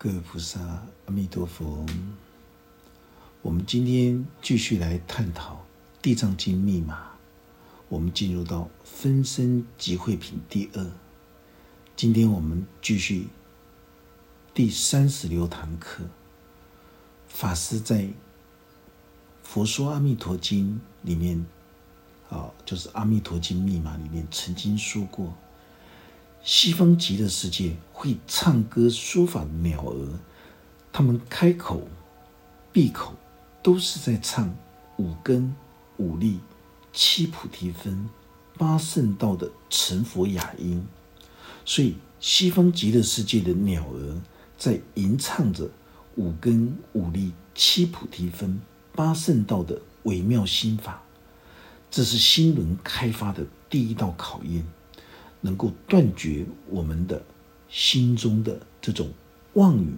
各位菩萨，阿弥陀佛。我们今天继续来探讨《地藏经》密码。我们进入到分身集会品第二。今天我们继续第三十六堂课。法师在《佛说阿弥陀经》里面，啊，就是《阿弥陀经》密码里面曾经说过。西方极乐世界会唱歌说法的鸟儿，他们开口、闭口都是在唱五根、五力、七菩提分、八圣道的成佛雅音。所以，西方极乐世界的鸟儿在吟唱着五根、五力、七菩提分、八圣道的微妙心法。这是心轮开发的第一道考验。能够断绝我们的心中的这种妄语、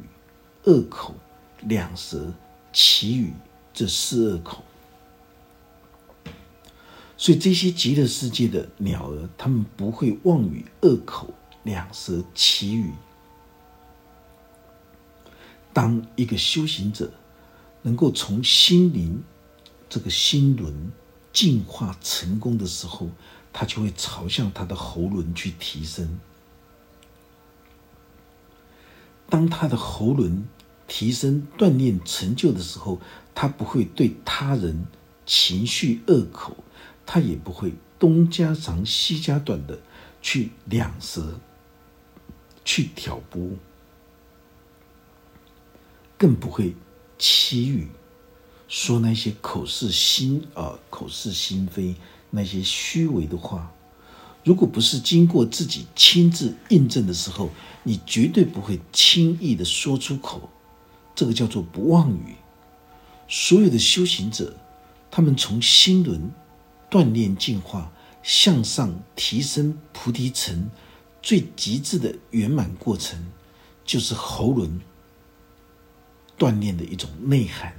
恶口、两舌、绮语这四恶口。所以这些极乐世界的鸟儿，他们不会妄语、恶口、两舌、绮语。当一个修行者能够从心灵这个心轮进化成功的时候，他就会朝向他的喉轮去提升。当他的喉轮提升、锻炼成就的时候，他不会对他人情绪恶口，他也不会东家长西家短的去两舌、去挑拨，更不会欺语，说那些口是心啊，口是心非。那些虚伪的话，如果不是经过自己亲自印证的时候，你绝对不会轻易的说出口。这个叫做不妄语。所有的修行者，他们从心轮锻炼进化，向上提升菩提层最极致的圆满过程，就是喉轮锻炼的一种内涵。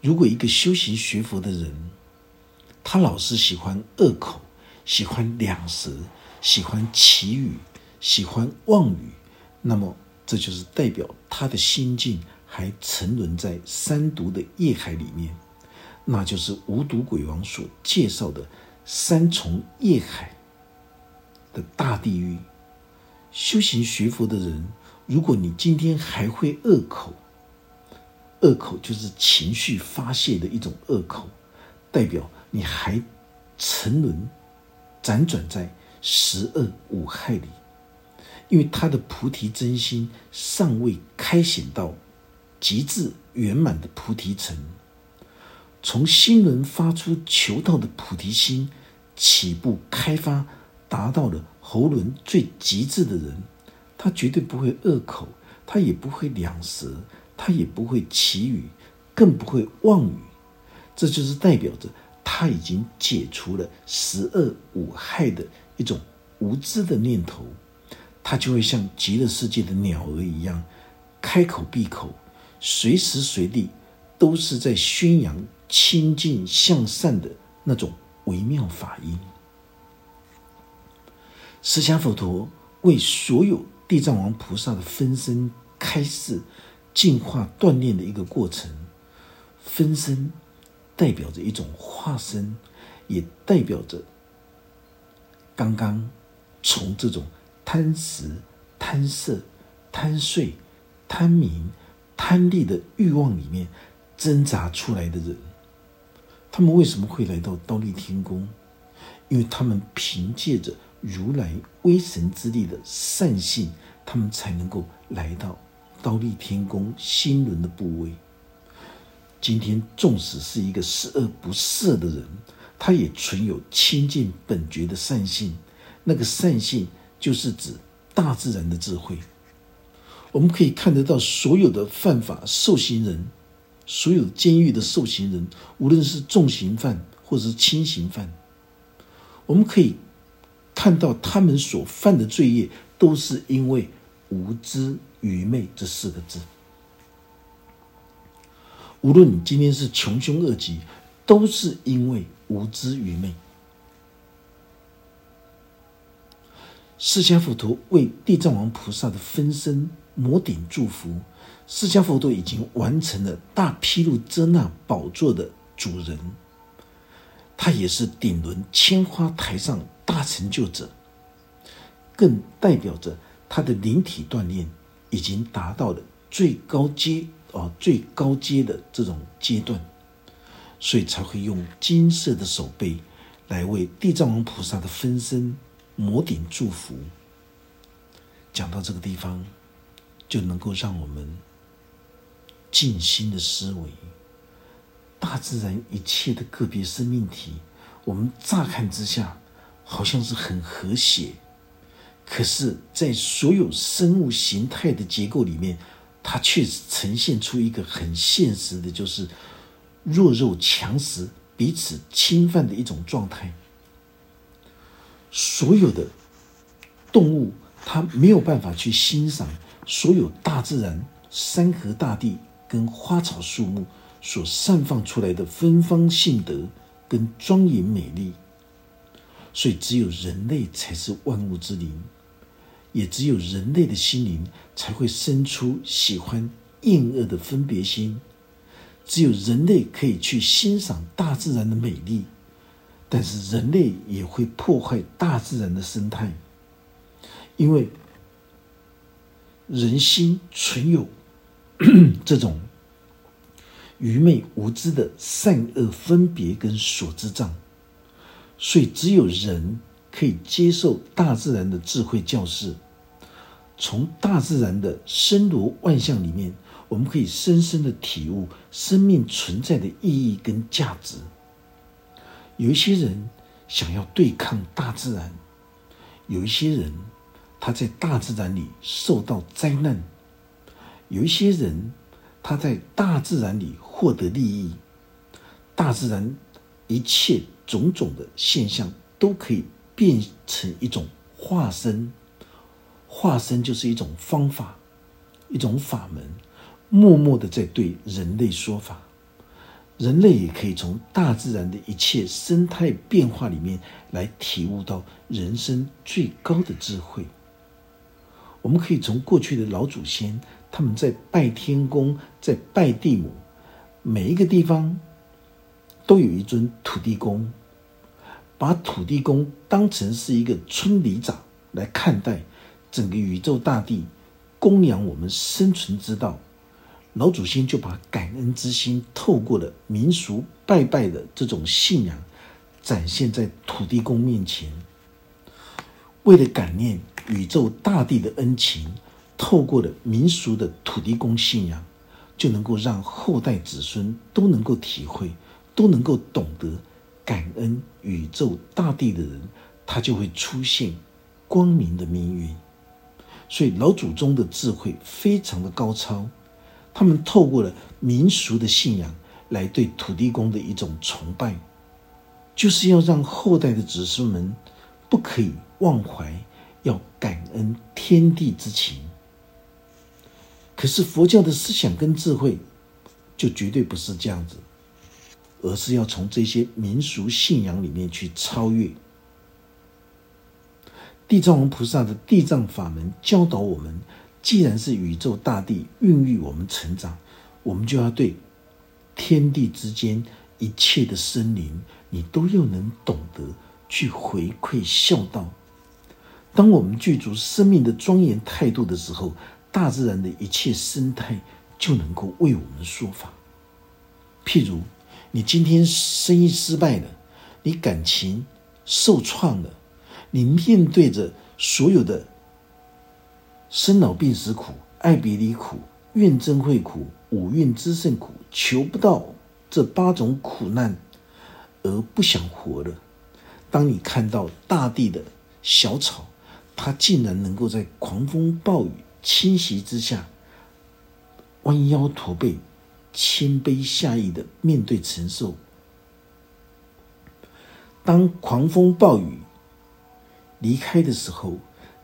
如果一个修行学佛的人，他老是喜欢恶口，喜欢两舌，喜欢绮语，喜欢妄语。那么，这就是代表他的心境还沉沦在三毒的业海里面，那就是无毒鬼王所介绍的三重业海的大地狱。修行学佛的人，如果你今天还会恶口，恶口就是情绪发泄的一种恶口，代表。你还沉沦、辗转在十恶五害里，因为他的菩提真心尚未开显到极致圆满的菩提层。从心轮发出求道的菩提心起步开发，达到了喉轮最极致的人，他绝对不会恶口，他也不会两舌，他也不会绮语，更不会妄语。这就是代表着。他已经解除了十恶五害的一种无知的念头，他就会像极乐世界的鸟儿一样，开口闭口，随时随地都是在宣扬清净向善的那种微妙法音。释迦佛陀为所有地藏王菩萨的分身开示、净化、锻炼的一个过程，分身。代表着一种化身，也代表着刚刚从这种贪食、贪色、贪睡、贪名、贪利的欲望里面挣扎出来的人。他们为什么会来到刀立天宫？因为他们凭借着如来威神之力的善性，他们才能够来到刀立天宫心轮的部位。今天，纵使是一个十恶不赦的人，他也存有清净本觉的善性。那个善性，就是指大自然的智慧。我们可以看得到，所有的犯法受刑人，所有监狱的受刑人，无论是重刑犯或者是轻刑犯，我们可以看到他们所犯的罪业，都是因为无知、愚昧这四个字。无论你今天是穷凶恶极，都是因为无知愚昧。释迦佛陀为地藏王菩萨的分身摩顶祝福。释迦佛陀已经完成了大毗卢遮那宝座的主人，他也是顶轮千花台上大成就者，更代表着他的灵体锻炼已经达到了最高阶啊最高阶的这种阶段，所以才会用金色的手背来为地藏王菩萨的分身。摩顶祝福，讲到这个地方，就能够让我们静心的思维。大自然一切的个别生命体，我们乍看之下好像是很和谐，可是，在所有生物形态的结构里面，它却呈现出一个很现实的，就是弱肉强食、彼此侵犯的一种状态。所有的动物，它没有办法去欣赏所有大自然、山河大地跟花草树木所散放出来的芬芳性德跟庄严美丽，所以只有人类才是万物之灵，也只有人类的心灵才会生出喜欢厌恶的分别心，只有人类可以去欣赏大自然的美丽。但是人类也会破坏大自然的生态，因为人心存有 这种愚昧无知的善恶分别跟所知障，所以只有人可以接受大自然的智慧教示，从大自然的森罗万象里面，我们可以深深的体悟生命存在的意义跟价值。有一些人想要对抗大自然，有一些人他在大自然里受到灾难，有一些人他在大自然里获得利益。大自然一切种种的现象都可以变成一种化身，化身就是一种方法，一种法门，默默的在对人类说法。人类也可以从大自然的一切生态变化里面来体悟到人生最高的智慧。我们可以从过去的老祖先，他们在拜天公，在拜地母，每一个地方都有一尊土地公，把土地公当成是一个村里长来看待，整个宇宙大地供养我们生存之道。老祖先就把感恩之心透过了民俗拜拜的这种信仰，展现在土地公面前。为了感念宇宙大地的恩情，透过了民俗的土地公信仰，就能够让后代子孙都能够体会，都能够懂得感恩宇宙大地的人，他就会出现光明的命运。所以老祖宗的智慧非常的高超。他们透过了民俗的信仰来对土地公的一种崇拜，就是要让后代的子孙们不可以忘怀，要感恩天地之情。可是佛教的思想跟智慧就绝对不是这样子，而是要从这些民俗信仰里面去超越。地藏王菩萨的地藏法门教导我们。既然是宇宙大地孕育我们成长，我们就要对天地之间一切的生灵，你都要能懂得去回馈孝道。当我们具足生命的庄严态度的时候，大自然的一切生态就能够为我们说法。譬如，你今天生意失败了，你感情受创了，你面对着所有的。生老病死苦，爱别离苦，怨憎会苦，五蕴之胜苦，求不到这八种苦难而不想活了。当你看到大地的小草，它竟然能够在狂风暴雨侵袭之下弯腰驼背、谦卑下意的面对承受。当狂风暴雨离开的时候，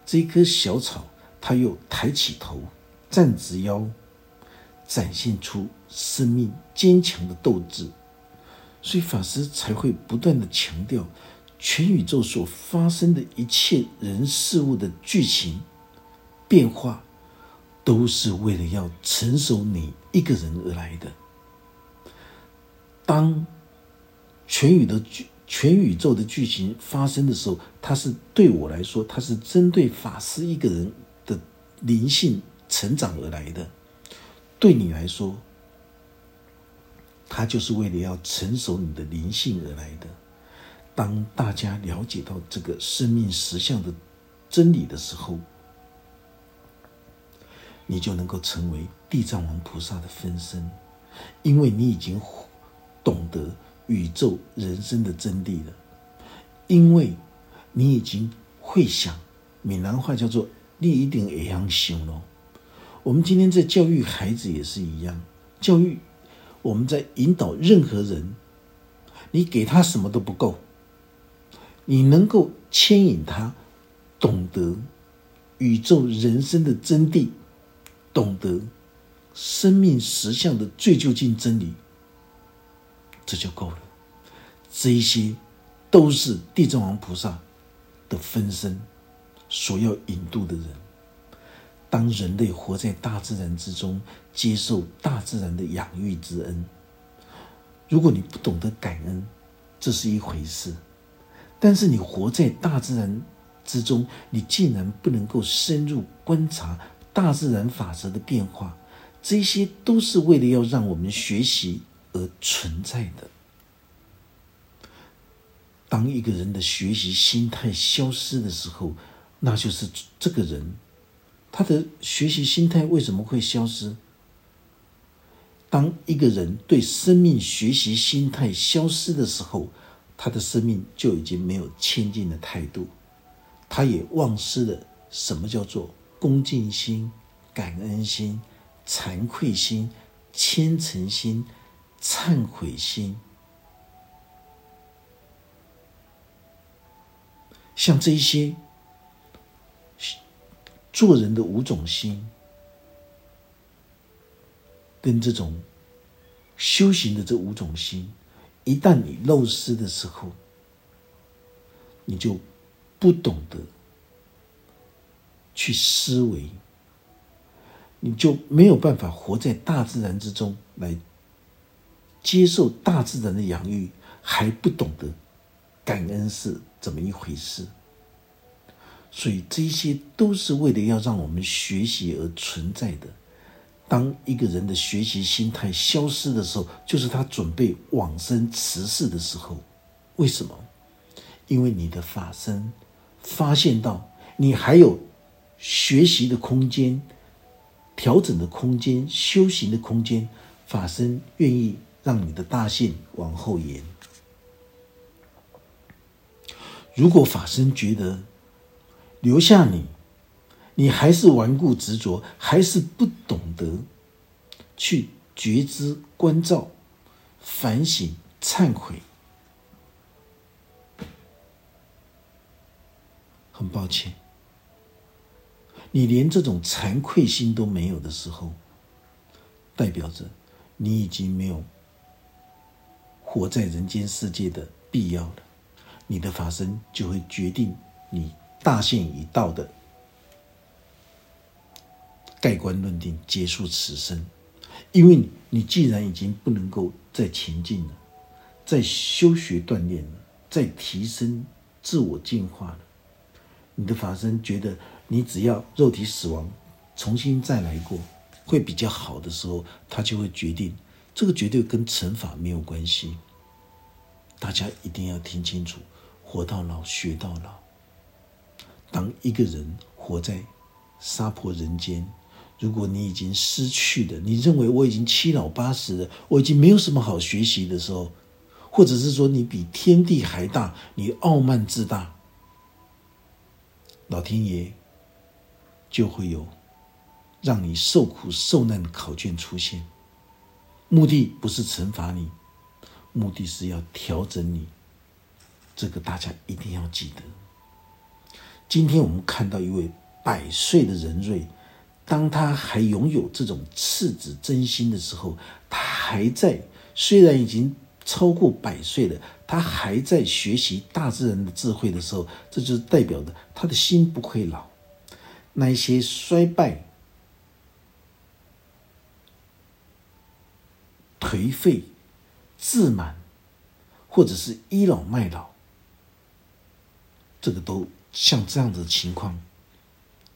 这棵小草。它又抬起头，站直腰，展现出生命坚强的斗志。所以法师才会不断的强调，全宇宙所发生的一切人事物的剧情变化，都是为了要成熟你一个人而来的。当全宇的、全宇宙的剧情发生的时候，它是对我来说，它是针对法师一个人的灵性成长而来的；对你来说，它就是为了要成熟你的灵性而来的。当大家了解到这个生命实相的真理的时候，你就能够成为地藏王菩萨的分身，因为你已经。懂得宇宙人生的真谛了，因为你已经会想，闽南话叫做“你一定会样想咯”。我们今天在教育孩子也是一样，教育我们在引导任何人，你给他什么都不够，你能够牵引他懂得宇宙人生的真谛，懂得生命实相的最究竟真理。这就够了，这一些都是地藏王菩萨的分身所要引渡的人。当人类活在大自然之中，接受大自然的养育之恩，如果你不懂得感恩，这是一回事；但是你活在大自然之中，你竟然不能够深入观察大自然法则的变化，这些都是为了要让我们学习。而存在的。当一个人的学习心态消失的时候，那就是这个人他的学习心态为什么会消失？当一个人对生命学习心态消失的时候，他的生命就已经没有谦进的态度，他也忘失了什么叫做恭敬心、感恩心、惭愧心、虔诚心。忏悔心，像这一些做人的五种心，跟这种修行的这五种心，一旦你漏失的时候，你就不懂得去思维，你就没有办法活在大自然之中来。接受大自然的养育，还不懂得感恩是怎么一回事，所以这些都是为了要让我们学习而存在的。当一个人的学习心态消失的时候，就是他准备往生辞世的时候。为什么？因为你的法身发现到你还有学习的空间、调整的空间、修行的空间，法身愿意。让你的大限往后延。如果法身觉得留下你，你还是顽固执着，还是不懂得去觉知、关照、反省、忏悔，很抱歉，你连这种惭愧心都没有的时候，代表着你已经没有。活在人间世界的必要了，你的法身就会决定你大限已到的盖棺论定，结束此生。因为你既然已经不能够再前进了，再修学锻炼了，再提升自我进化了，你的法身觉得你只要肉体死亡，重新再来过会比较好的时候，他就会决定。这个绝对跟惩罚没有关系，大家一定要听清楚：活到老，学到老。当一个人活在杀破人间，如果你已经失去了，你认为我已经七老八十了，我已经没有什么好学习的时候，或者是说你比天地还大，你傲慢自大，老天爷就会有让你受苦受难的考卷出现。目的不是惩罚你，目的是要调整你。这个大家一定要记得。今天我们看到一位百岁的人瑞，当他还拥有这种赤子真心的时候，他还在。虽然已经超过百岁了，他还在学习大自然的智慧的时候，这就是代表的他的心不会老。那一些衰败、颓废、自满，或者是倚老卖老，这个都像这样子的情况，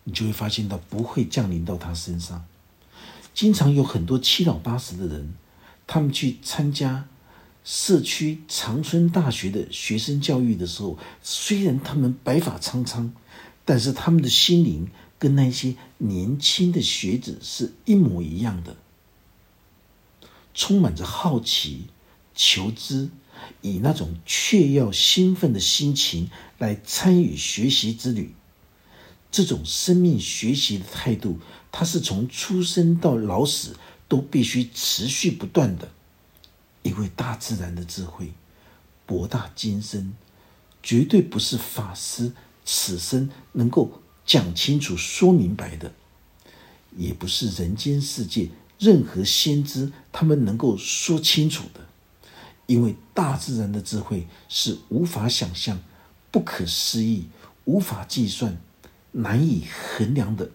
你就会发现到不会降临到他身上。经常有很多七老八十的人，他们去参加社区长春大学的学生教育的时候，虽然他们白发苍苍，但是他们的心灵。跟那些年轻的学子是一模一样的，充满着好奇、求知，以那种雀跃兴奋的心情来参与学习之旅。这种生命学习的态度，它是从出生到老死都必须持续不断的。因为大自然的智慧博大精深，绝对不是法师此生能够。讲清楚、说明白的，也不是人间世界任何先知他们能够说清楚的，因为大自然的智慧是无法想象、不可思议、无法计算、难以衡量的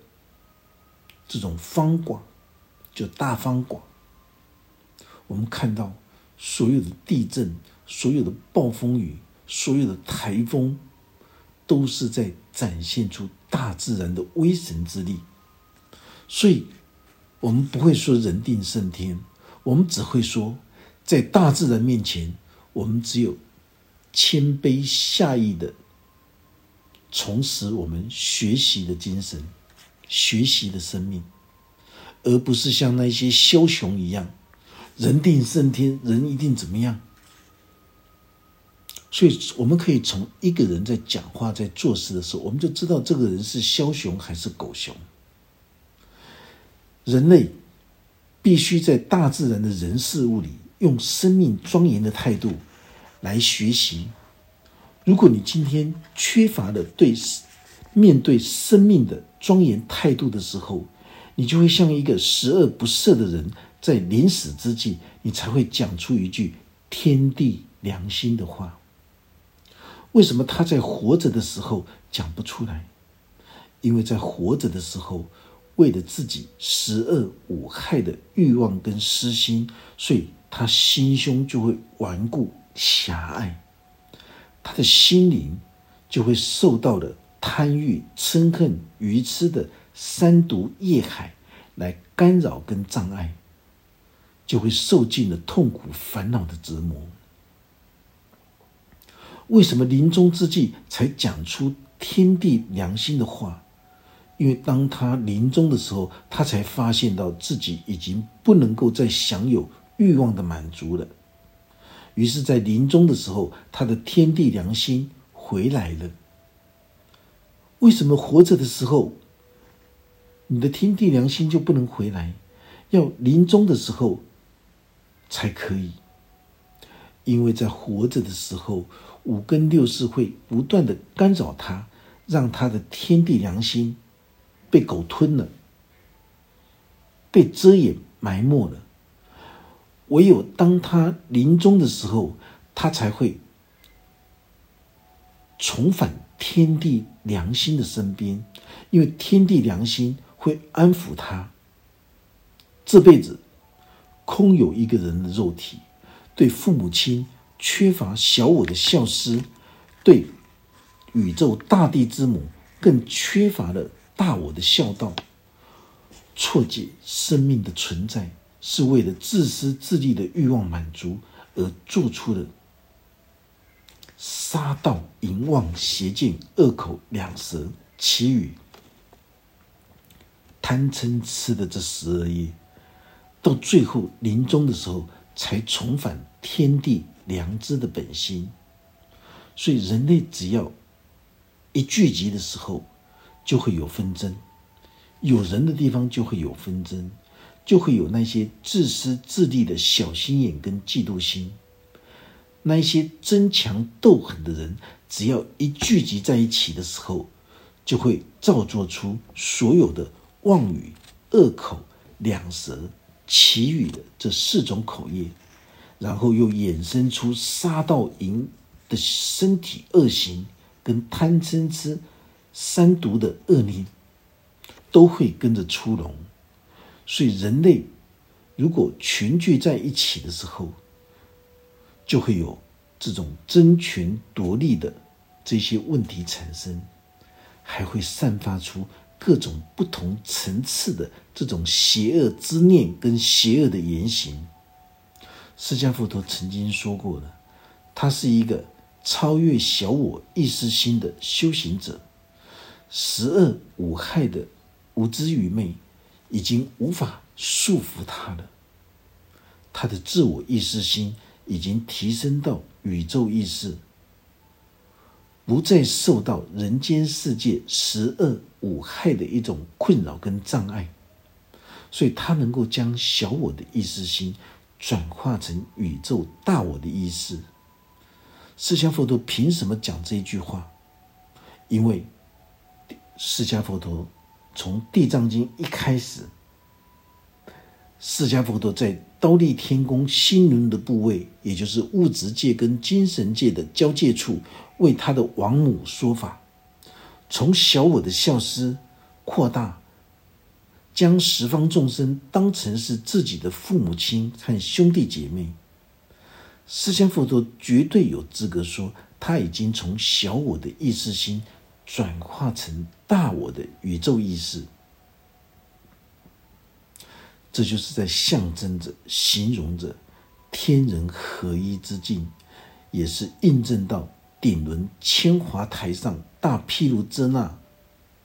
这种方广，就大方广。我们看到所有的地震、所有的暴风雨、所有的台风，都是在展现出。大自然的威神之力，所以，我们不会说人定胜天，我们只会说，在大自然面前，我们只有谦卑下意的重拾我们学习的精神、学习的生命，而不是像那些枭雄一样，人定胜天，人一定怎么样。所以，我们可以从一个人在讲话、在做事的时候，我们就知道这个人是枭雄还是狗熊。人类必须在大自然的人事物里，用生命庄严的态度来学习。如果你今天缺乏了对面对生命的庄严态度的时候，你就会像一个十恶不赦的人，在临死之际，你才会讲出一句天地良心的话。为什么他在活着的时候讲不出来？因为在活着的时候，为了自己十恶五害的欲望跟私心，所以他心胸就会顽固狭隘，他的心灵就会受到了贪欲、嗔恨、愚痴的三毒业海来干扰跟障碍，就会受尽了痛苦烦恼的折磨。为什么临终之际才讲出天地良心的话？因为当他临终的时候，他才发现到自己已经不能够再享有欲望的满足了。于是，在临终的时候，他的天地良心回来了。为什么活着的时候，你的天地良心就不能回来？要临终的时候才可以？因为在活着的时候。五根六识会不断的干扰他，让他的天地良心被狗吞了，被遮掩埋没了。唯有当他临终的时候，他才会重返天地良心的身边，因为天地良心会安抚他。这辈子空有一个人的肉体，对父母亲。缺乏小我的孝思，对宇宙大地之母更缺乏了大我的孝道，错解生命的存在是为了自私自利的欲望满足而做出的杀盗淫妄邪见恶口两舌绮语贪嗔痴的这十二业，到最后临终的时候才重返天地。良知的本心，所以人类只要一聚集的时候，就会有纷争；有人的地方就会有纷争，就会有那些自私自利的小心眼跟嫉妒心。那一些争强斗狠的人，只要一聚集在一起的时候，就会造作出所有的妄语、恶口、两舌、绮语的这四种口业。然后又衍生出杀盗淫的身体恶行，跟贪嗔痴三毒的恶念，都会跟着出笼。所以，人类如果群聚在一起的时候，就会有这种争权夺利的这些问题产生，还会散发出各种不同层次的这种邪恶之念跟邪恶的言行。释迦佛陀曾经说过的，他是一个超越小我意识心的修行者，十恶五害的无知愚昧已经无法束缚他了。他的自我意识心已经提升到宇宙意识，不再受到人间世界十恶五害的一种困扰跟障碍，所以他能够将小我的意识心。转化成宇宙大我的意识。释迦佛陀凭什么讲这一句话？因为释迦佛陀从《地藏经》一开始，释迦佛陀在刀立天宫心轮的部位，也就是物质界跟精神界的交界处，为他的王母说法，从小我的孝思扩大。将十方众生当成是自己的父母亲和兄弟姐妹，释迦佛陀绝对有资格说，他已经从小我的意识心转化成大我的宇宙意识。这就是在象征着、形容着天人合一之境，也是印证到顶轮千华台上大毗卢遮那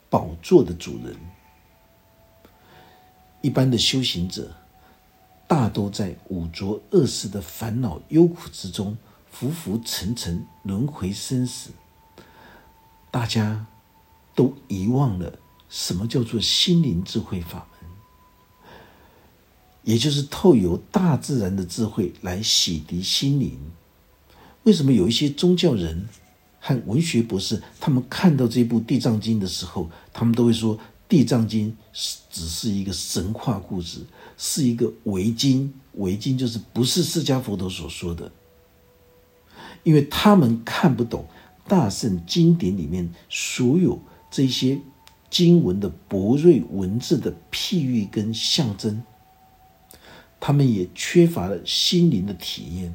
宝座的主人。一般的修行者，大都在五浊恶世的烦恼忧苦之中浮浮沉沉轮回生死。大家都遗忘了什么叫做心灵智慧法门，也就是透由大自然的智慧来洗涤心灵。为什么有一些宗教人和文学博士，他们看到这部《地藏经》的时候，他们都会说？《地藏经》是只是一个神话故事，是一个伪经。伪经就是不是释迦佛陀所说的，因为他们看不懂大圣经典里面所有这些经文的博瑞文字的譬喻跟象征，他们也缺乏了心灵的体验。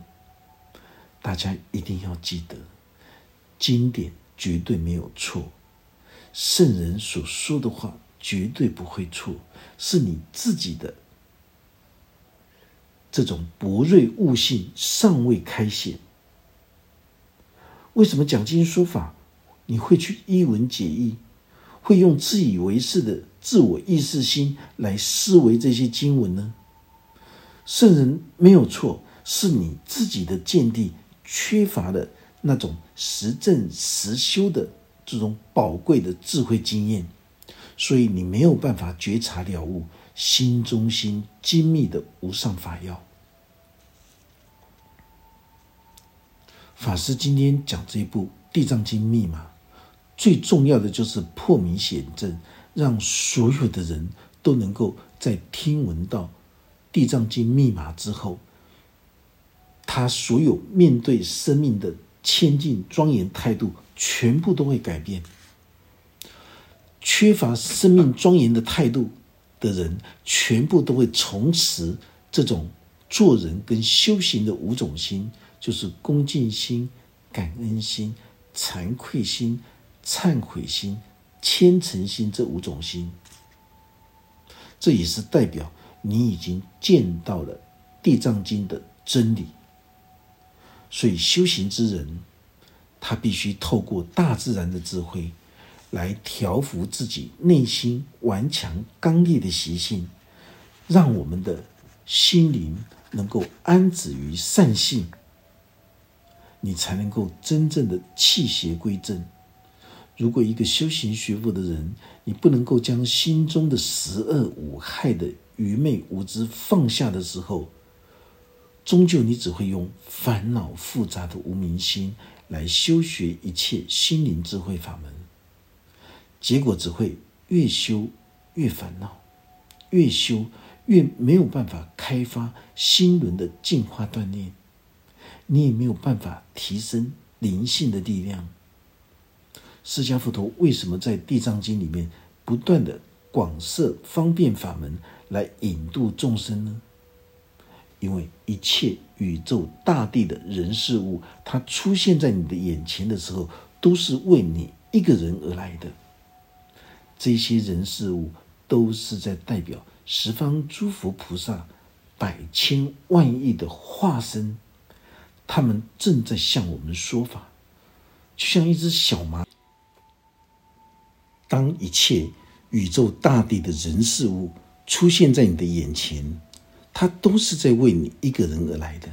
大家一定要记得，经典绝对没有错，圣人所说的话。绝对不会错，是你自己的这种博锐悟性尚未开显。为什么讲经说法，你会去一文解义，会用自以为是的自我意识心来思维这些经文呢？圣人没有错，是你自己的见地缺乏了那种实证实修的这种宝贵的智慧经验。所以你没有办法觉察了悟心中心精密的无上法要。法师今天讲这部《地藏经》密码，最重要的就是破迷显正，让所有的人都能够在听闻到《地藏经》密码之后，他所有面对生命的谦敬庄严态度，全部都会改变。缺乏生命庄严的态度的人，全部都会重拾这种做人跟修行的五种心，就是恭敬心、感恩心、惭愧心、忏悔心、虔诚心这五种心。这也是代表你已经见到了《地藏经》的真理。所以，修行之人，他必须透过大自然的智慧。来调服自己内心顽强刚烈的习性，让我们的心灵能够安止于善性，你才能够真正的弃邪归正。如果一个修行学佛的人，你不能够将心中的十恶五害的愚昧无知放下的时候，终究你只会用烦恼复杂的无明心来修学一切心灵智慧法门。结果只会越修越烦恼，越修越没有办法开发心轮的净化锻炼。你也没有办法提升灵性的力量。释迦佛陀为什么在《地藏经》里面不断的广设方便法门来引渡众生呢？因为一切宇宙大地的人事物，它出现在你的眼前的时候，都是为你一个人而来的。这些人事物都是在代表十方诸佛菩萨百千万亿的化身，他们正在向我们说法，就像一只小蚂。当一切宇宙大地的人事物出现在你的眼前，它都是在为你一个人而来的。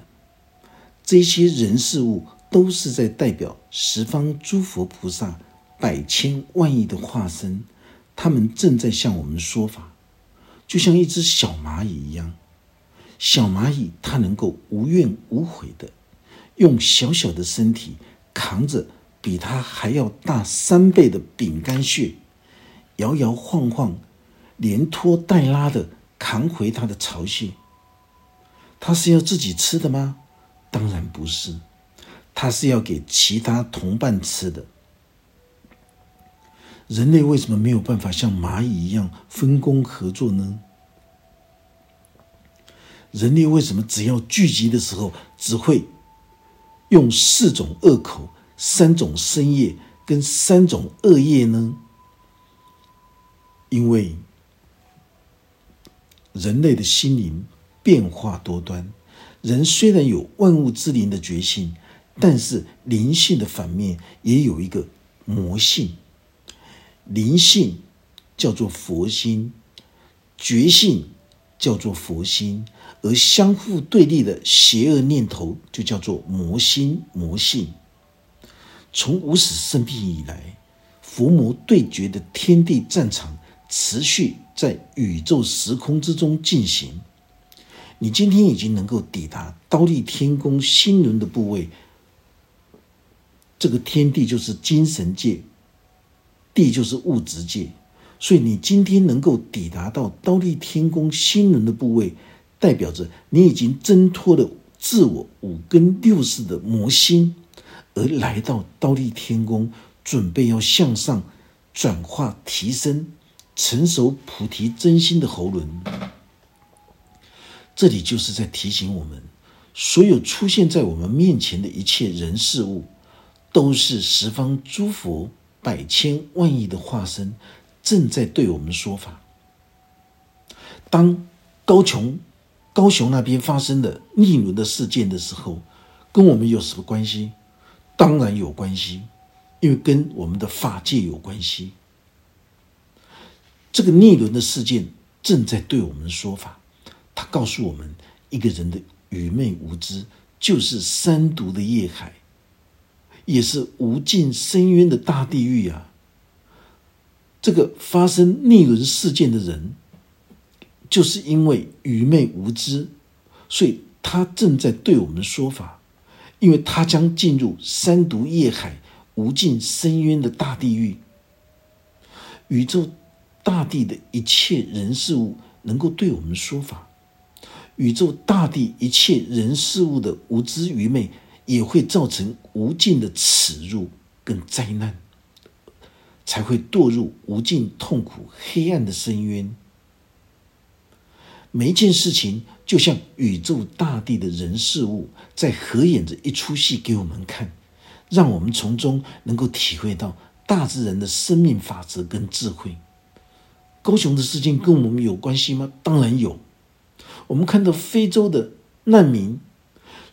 这些人事物都是在代表十方诸佛菩萨百千万亿的化身。他们正在向我们说法，就像一只小蚂蚁一样。小蚂蚁它能够无怨无悔的，用小小的身体扛着比它还要大三倍的饼干屑，摇摇晃晃，连拖带拉的扛回它的巢穴。它是要自己吃的吗？当然不是，它是要给其他同伴吃的。人类为什么没有办法像蚂蚁一样分工合作呢？人类为什么只要聚集的时候，只会用四种恶口、三种深业跟三种恶业呢？因为人类的心灵变化多端，人虽然有万物之灵的觉性，但是灵性的反面也有一个魔性。灵性叫做佛心，觉性叫做佛心，而相互对立的邪恶念头就叫做魔心魔性。从无始生命以来，佛魔对决的天地战场持续在宇宙时空之中进行。你今天已经能够抵达刀立天宫心轮的部位，这个天地就是精神界。地就是物质界，所以你今天能够抵达到刀立天宫心轮的部位，代表着你已经挣脱了自我五根六识的魔心，而来到刀立天宫，准备要向上转化提升，成熟菩提真心的喉轮。这里就是在提醒我们，所有出现在我们面前的一切人事物，都是十方诸佛。百千万亿的化身正在对我们说法。当高雄、高雄那边发生的逆轮的事件的时候，跟我们有什么关系？当然有关系，因为跟我们的法界有关系。这个逆轮的事件正在对我们说法，他告诉我们，一个人的愚昧无知就是三毒的业海。也是无尽深渊的大地狱啊！这个发生逆轮事件的人，就是因为愚昧无知，所以他正在对我们说法，因为他将进入三毒业海、无尽深渊的大地狱。宇宙大地的一切人事物能够对我们说法，宇宙大地一切人事物的无知愚昧。也会造成无尽的耻辱跟灾难，才会堕入无尽痛苦黑暗的深渊。每一件事情就像宇宙大地的人事物，在合演着一出戏给我们看，让我们从中能够体会到大自然的生命法则跟智慧。高雄的事情跟我们有关系吗？当然有。我们看到非洲的难民。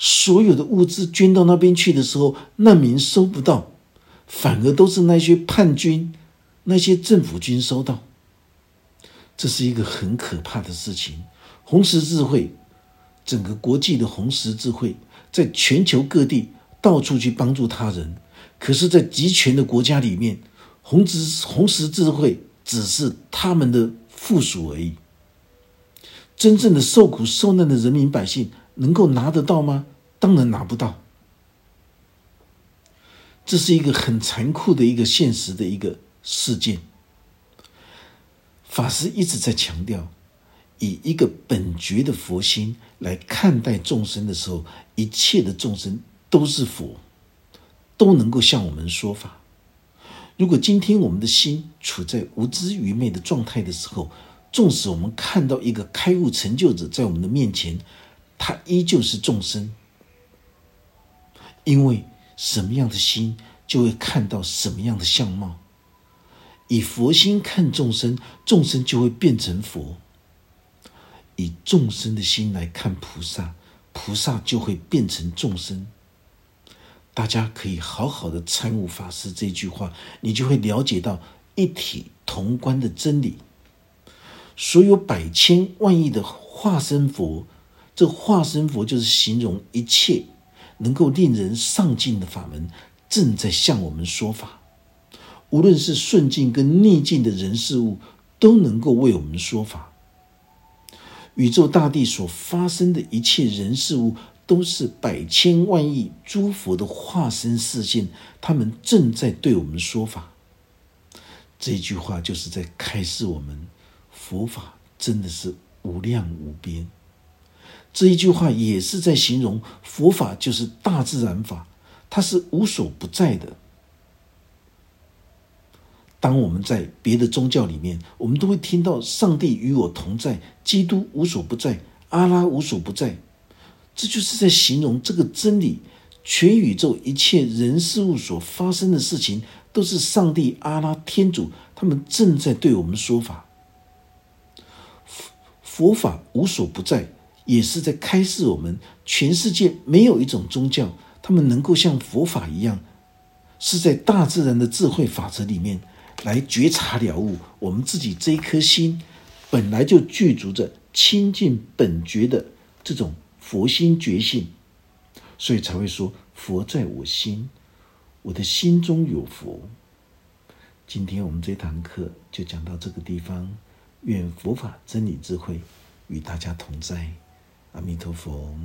所有的物资捐到那边去的时候，难民收不到，反而都是那些叛军、那些政府军收到。这是一个很可怕的事情。红十字会，整个国际的红十字会，在全球各地到处去帮助他人，可是，在集权的国家里面，红十红十字会只是他们的附属而已。真正的受苦受难的人民百姓。能够拿得到吗？当然拿不到。这是一个很残酷的一个现实的一个事件。法师一直在强调，以一个本觉的佛心来看待众生的时候，一切的众生都是佛，都能够向我们说法。如果今天我们的心处在无知愚昧的状态的时候，纵使我们看到一个开悟成就者在我们的面前，他依旧是众生。因为什么样的心，就会看到什么样的相貌。以佛心看众生，众生就会变成佛；以众生的心来看菩萨，菩萨就会变成众生。大家可以好好的参悟法师这句话，你就会了解到一体同观的真理。所有百千万亿的化身佛，这化身佛就是形容一切能够令人上进的法门，正在向我们说法。无论是顺境跟逆境的人事物，都能够为我们说法。宇宙大地所发生的一切人事物。都是百千万亿诸佛的化身视线，他们正在对我们说法。这句话就是在开示我们，佛法真的是无量无边。这一句话也是在形容佛法就是大自然法，它是无所不在的。当我们在别的宗教里面，我们都会听到上帝与我同在，基督无所不在，阿拉无所不在。这就是在形容这个真理，全宇宙一切人事物所发生的事情，都是上帝、阿拉、天主他们正在对我们说法。佛法无所不在，也是在开示我们：全世界没有一种宗教，他们能够像佛法一样，是在大自然的智慧法则里面来觉察了悟。我们自己这一颗心本来就具足着清净本觉的这种。佛心觉性，所以才会说佛在我心，我的心中有佛。今天我们这堂课就讲到这个地方，愿佛法真理智慧与大家同在，阿弥陀佛。